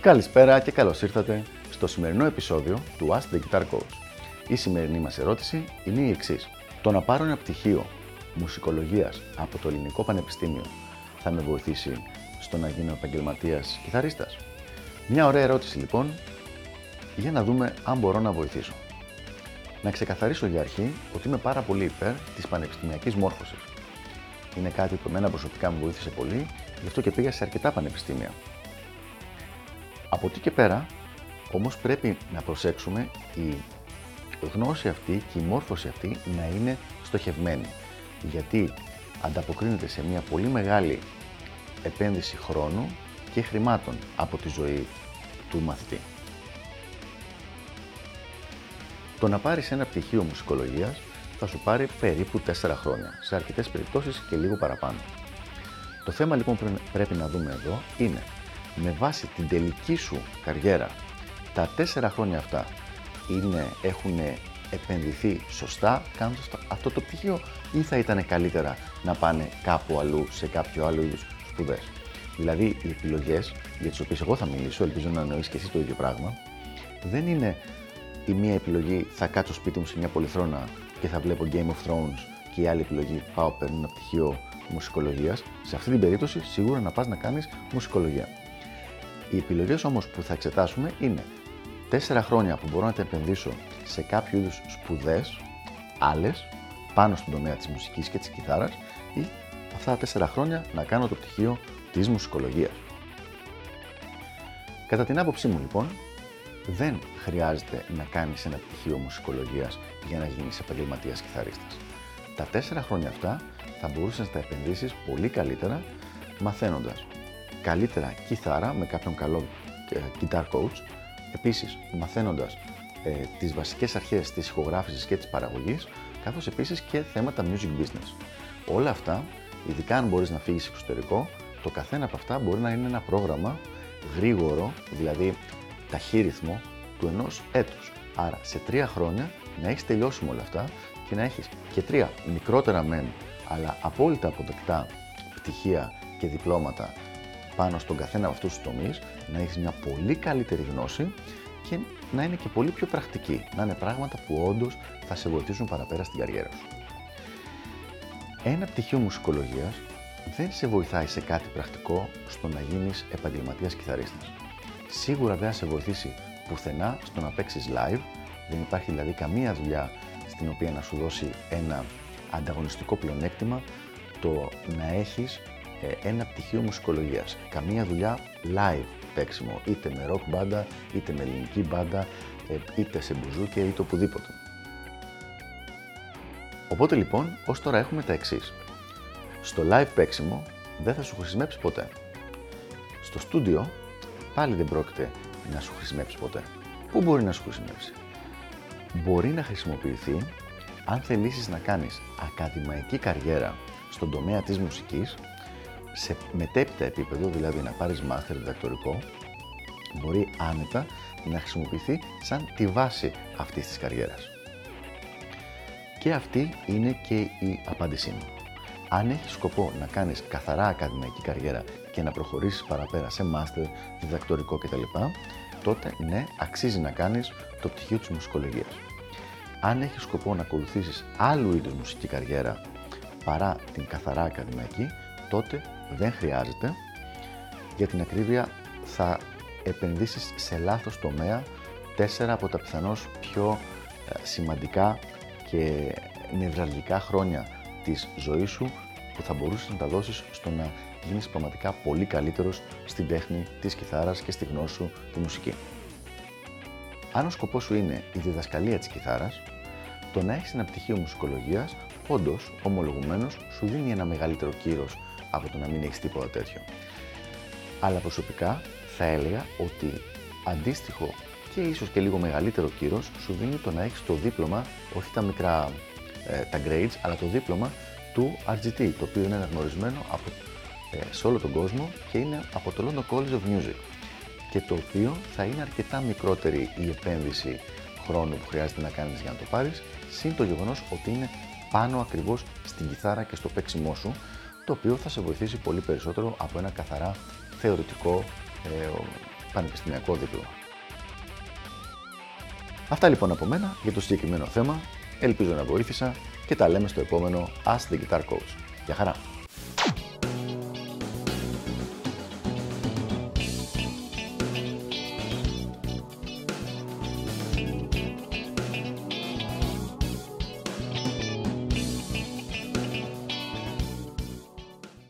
Καλησπέρα και καλώς ήρθατε στο σημερινό επεισόδιο του Ask the Guitar Coach. Η σημερινή μας ερώτηση είναι η εξής. Το να πάρω ένα πτυχίο μουσικολογίας από το Ελληνικό Πανεπιστήμιο θα με βοηθήσει στο να γίνω επαγγελματίας κιθαρίστας; Μια ωραία ερώτηση λοιπόν για να δούμε αν μπορώ να βοηθήσω. Να ξεκαθαρίσω για αρχή ότι είμαι πάρα πολύ υπέρ της πανεπιστημιακής μόρφωσης. Είναι κάτι που εμένα προσωπικά μου βοήθησε πολύ, γι' αυτό και πήγα σε αρκετά πανεπιστήμια. Από εκεί και πέρα, όμως πρέπει να προσέξουμε η γνώση αυτή και η μόρφωση αυτή να είναι στοχευμένη. Γιατί ανταποκρίνεται σε μια πολύ μεγάλη επένδυση χρόνου και χρημάτων από τη ζωή του μαθητή. Το να πάρεις ένα πτυχίο μουσικολογίας θα σου πάρει περίπου 4 χρόνια, σε αρκετές περιπτώσεις και λίγο παραπάνω. Το θέμα λοιπόν που πρέπει να δούμε εδώ είναι με βάση την τελική σου καριέρα τα 4 χρόνια αυτά είναι, έχουν επενδυθεί σωστά κάνοντας αυτό το πτυχίο ή θα ήταν καλύτερα να πάνε κάπου αλλού σε κάποιο άλλο είδους σπουδές; Δηλαδή, οι επιλογές για τις οποίες εγώ θα μιλήσω, ελπίζω να εννοείς και εσύ το ίδιο πράγμα, δεν είναι η μία επιλογή θα κάτσω σπίτι μου σε μια πολυθρόνα και θα βλέπω Game of Thrones και η άλλη επιλογή πάω παίρνω ένα πτυχίο μουσικολογίας. Σε αυτή την περίπτωση, σίγουρα να πας να κάνεις μουσικολογία. Οι επιλογές όμως που θα εξετάσουμε είναι τέσσερα χρόνια που μπορώ να τα επενδύσω σε κάποιο είδους σπουδές, άλλε, πάνω στον τομέα της μουσικής και της κιθάρας ή αυτά τα τέσσερα χρόνια να κάνω το πτυχίο της μουσικολογίας. Κατά την άποψή μου λοιπόν, δεν χρειάζεται να κάνεις ένα πτυχίο μουσικολογίας για να γίνεις επαγγελματίας κιθαρίστας. Τα τέσσερα χρόνια αυτά θα μπορούσες να τα επενδύσεις πολύ καλύτερα μαθαίνοντας καλύτερα κιθάρα με κάποιον καλό ε, guitar coach, επίσης μαθαίνοντας ε, τις βασικές αρχές της ηχογράφησης και της παραγωγής, καθώς επίσης και θέματα music business. Όλα αυτά, ειδικά αν μπορείς να φύγεις εξωτερικό, το καθένα από αυτά μπορεί να είναι ένα πρόγραμμα γρήγορο, δηλαδή ταχύρυθμο του ενός έτους. Άρα σε τρία χρόνια να έχεις τελειώσει με όλα αυτά και να έχεις και τρία μικρότερα μεν, αλλά απόλυτα αποδεκτά πτυχία και διπλώματα πάνω στον καθένα από αυτούς τους τομείς, να έχεις μια πολύ καλύτερη γνώση και να είναι και πολύ πιο πρακτική, να είναι πράγματα που όντως θα σε βοηθήσουν παραπέρα στην καριέρα σου. Ένα πτυχίο μουσικολογίας δεν σε βοηθάει σε κάτι πρακτικό στο να γίνεις επαγγελματίας κιθαρίστας. Σίγουρα δεν θα σε βοηθήσει πουθενά στο να παίξεις live, δεν υπάρχει δηλαδή καμία δουλειά στην οποία να σου δώσει ένα ανταγωνιστικό πλεονέκτημα το να έχεις ε, ένα πτυχίο μουσικολογίας. Καμία δουλειά live παίξιμο, είτε με rock μπάντα, είτε με ελληνική μπάντα, ε, είτε σε μπουζούκια, είτε οπουδήποτε. Οπότε λοιπόν, ως τώρα έχουμε τα εξής στο live παίξιμο δεν θα σου χρησιμεύσει ποτέ. Στο στούντιο πάλι δεν πρόκειται να σου χρησιμεύσει ποτέ. Πού μπορεί να σου χρησιμεύσει; Μπορεί να χρησιμοποιηθεί αν θελήσεις να κάνεις ακαδημαϊκή καριέρα στον τομέα της μουσικής σε μετέπειτα επίπεδο, δηλαδή να πάρεις μάστερ διδακτορικό, μπορεί άνετα να χρησιμοποιηθεί σαν τη βάση αυτής της καριέρας. Και αυτή είναι και η απάντησή μου. Αν έχεις σκοπό να κάνεις καθαρά ακαδημαϊκή καριέρα και να προχωρήσεις παραπέρα σε μάστερ, διδακτορικό κτλ., τότε ναι, αξίζει να κάνεις το πτυχίο της μουσικολογίας. Αν έχεις σκοπό να ακολουθήσεις άλλου είδους μουσική καριέρα παρά την καθαρά ακαδημαϊκή, τότε δεν χρειάζεται. Για την ακρίβεια θα επενδύσεις σε λάθος τομέα τέσσερα από τα πιθανώς πιο ε, σημαντικά και νευραλγικά χρόνια της ζωής σου που θα μπορούσες να τα δώσεις στο να γίνεις πραγματικά πολύ καλύτερος στην τέχνη της κιθάρας και στη γνώση σου τη μουσική. Αν ο σκοπός σου είναι η διδασκαλία της κιθάρας, το να έχεις ένα πτυχίο μουσικολογίας, όντως, ομολογουμένως, σου δίνει ένα μεγαλύτερο κύρος από το να μην έχεις τίποτα τέτοιο. Αλλά προσωπικά θα έλεγα ότι αντίστοιχο και ίσως και λίγο μεγαλύτερο κύρος σου δίνει το να έχεις το δίπλωμα, όχι τα μικρά ε, τα grades, αλλά το δίπλωμα του RGT, το οποίο είναι αναγνωρισμένο από, ε, σε όλο τον κόσμο και είναι από το London College of Music και το οποίο θα είναι αρκετά μικρότερη η επένδυση χρόνου που χρειάζεται να κάνεις για να το πάρεις, συν το γεγονός ότι είναι πάνω ακριβώς στην κιθάρα και στο παίξιμό σου, το οποίο θα σε βοηθήσει πολύ περισσότερο από ένα καθαρά θεωρητικό ε, πανεπιστημιακό δίπλωμα. Αυτά λοιπόν από μένα για το συγκεκριμένο θέμα. Ελπίζω να βοήθησα και τα λέμε στο επόμενο Ask the Guitar Coach. Γεια χαρά!